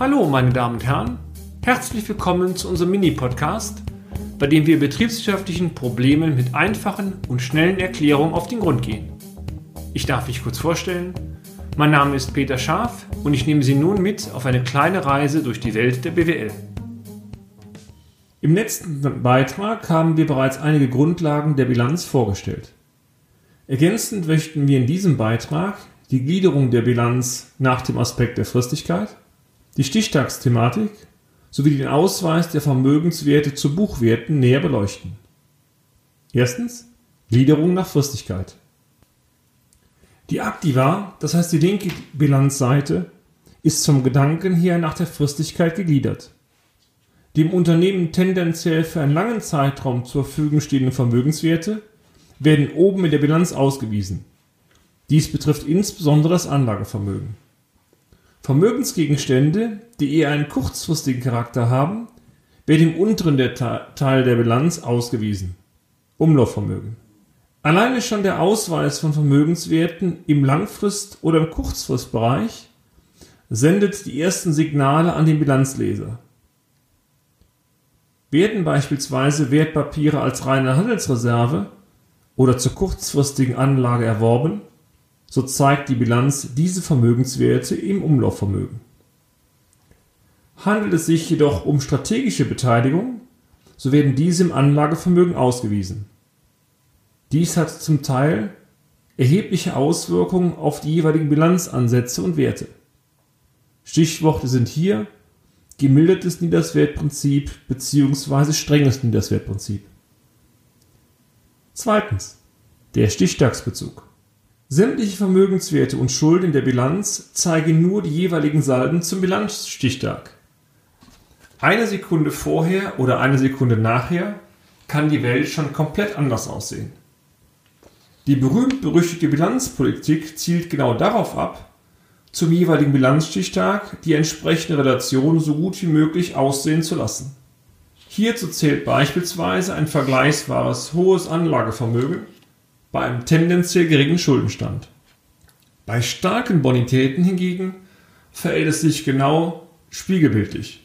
Hallo, meine Damen und Herren. Herzlich willkommen zu unserem Mini-Podcast, bei dem wir betriebswirtschaftlichen Problemen mit einfachen und schnellen Erklärungen auf den Grund gehen. Ich darf mich kurz vorstellen. Mein Name ist Peter Scharf und ich nehme Sie nun mit auf eine kleine Reise durch die Welt der BWL. Im letzten Beitrag haben wir bereits einige Grundlagen der Bilanz vorgestellt. Ergänzend möchten wir in diesem Beitrag die Gliederung der Bilanz nach dem Aspekt der Fristigkeit, die Stichtagsthematik sowie den Ausweis der Vermögenswerte zu Buchwerten näher beleuchten. Erstens Gliederung nach Fristigkeit. Die Aktiva, das heißt die linke Bilanzseite, ist vom Gedanken her nach der Fristigkeit gegliedert. Dem Unternehmen tendenziell für einen langen Zeitraum zur Verfügung stehenden Vermögenswerte werden oben in der Bilanz ausgewiesen. Dies betrifft insbesondere das Anlagevermögen. Vermögensgegenstände, die eher einen kurzfristigen Charakter haben, werden im unteren Teil der Bilanz ausgewiesen. Umlaufvermögen. Alleine schon der Ausweis von Vermögenswerten im Langfrist- oder im Kurzfristbereich sendet die ersten Signale an den Bilanzleser. Werden beispielsweise Wertpapiere als reine Handelsreserve oder zur kurzfristigen Anlage erworben, so zeigt die Bilanz diese Vermögenswerte im Umlaufvermögen. Handelt es sich jedoch um strategische Beteiligung, so werden diese im Anlagevermögen ausgewiesen. Dies hat zum Teil erhebliche Auswirkungen auf die jeweiligen Bilanzansätze und Werte. Stichworte sind hier gemildertes Niederswertprinzip bzw. strenges Niederswertprinzip. Zweitens. Der Stichtagsbezug. Sämtliche Vermögenswerte und Schulden der Bilanz zeigen nur die jeweiligen Salden zum Bilanzstichtag. Eine Sekunde vorher oder eine Sekunde nachher kann die Welt schon komplett anders aussehen. Die berühmt-berüchtigte Bilanzpolitik zielt genau darauf ab, zum jeweiligen Bilanzstichtag die entsprechende Relation so gut wie möglich aussehen zu lassen. Hierzu zählt beispielsweise ein vergleichbares hohes Anlagevermögen bei einem tendenziell geringen Schuldenstand. Bei starken Bonitäten hingegen verhält es sich genau spiegelbildlich.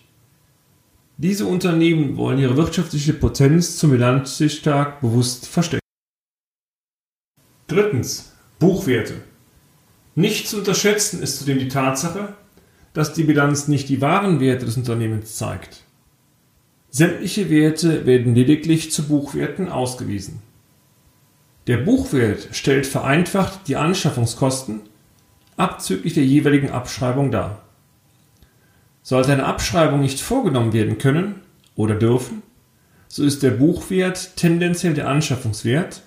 Diese Unternehmen wollen ihre wirtschaftliche Potenz zum Bilanzstichtag bewusst verstecken. Drittens. Buchwerte. Nicht zu unterschätzen ist zudem die Tatsache, dass die Bilanz nicht die wahren Werte des Unternehmens zeigt. Sämtliche Werte werden lediglich zu Buchwerten ausgewiesen. Der Buchwert stellt vereinfacht die Anschaffungskosten abzüglich der jeweiligen Abschreibung dar. Sollte eine Abschreibung nicht vorgenommen werden können oder dürfen, so ist der Buchwert tendenziell der Anschaffungswert,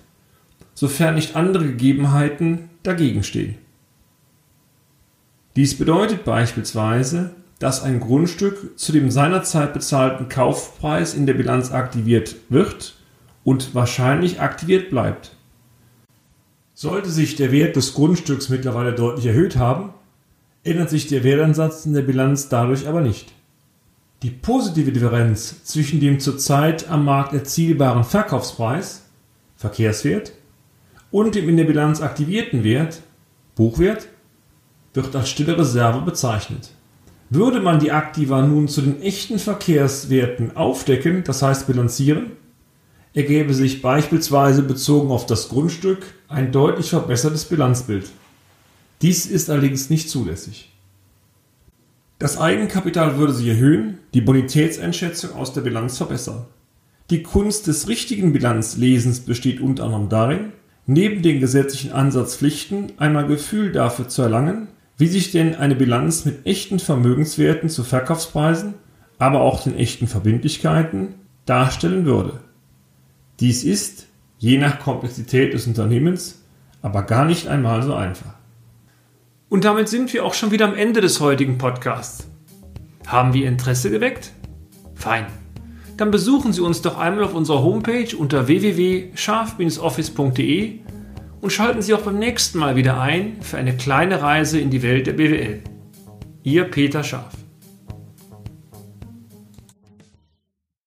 sofern nicht andere Gegebenheiten dagegen stehen. Dies bedeutet beispielsweise, dass ein Grundstück zu dem seinerzeit bezahlten Kaufpreis in der Bilanz aktiviert wird und wahrscheinlich aktiviert bleibt. Sollte sich der Wert des Grundstücks mittlerweile deutlich erhöht haben, ändert sich der Wertansatz in der Bilanz dadurch aber nicht. Die positive Differenz zwischen dem zurzeit am Markt erzielbaren Verkaufspreis Verkehrswert und dem in der Bilanz aktivierten Wert Buchwert wird als stille Reserve bezeichnet. Würde man die Aktiva nun zu den echten Verkehrswerten aufdecken, das heißt bilanzieren, ergäbe sich beispielsweise bezogen auf das Grundstück ein deutlich verbessertes Bilanzbild. Dies ist allerdings nicht zulässig. Das Eigenkapital würde sich erhöhen, die Bonitätseinschätzung aus der Bilanz verbessern. Die Kunst des richtigen Bilanzlesens besteht unter anderem darin, neben den gesetzlichen Ansatzpflichten einmal Gefühl dafür zu erlangen, wie sich denn eine Bilanz mit echten Vermögenswerten zu Verkaufspreisen, aber auch den echten Verbindlichkeiten darstellen würde. Dies ist, je nach Komplexität des Unternehmens, aber gar nicht einmal so einfach. Und damit sind wir auch schon wieder am Ende des heutigen Podcasts. Haben wir Interesse geweckt? Fein. Dann besuchen Sie uns doch einmal auf unserer Homepage unter www.scharf-office.de und schalten Sie auch beim nächsten Mal wieder ein für eine kleine Reise in die Welt der BWL. Ihr Peter Scharf.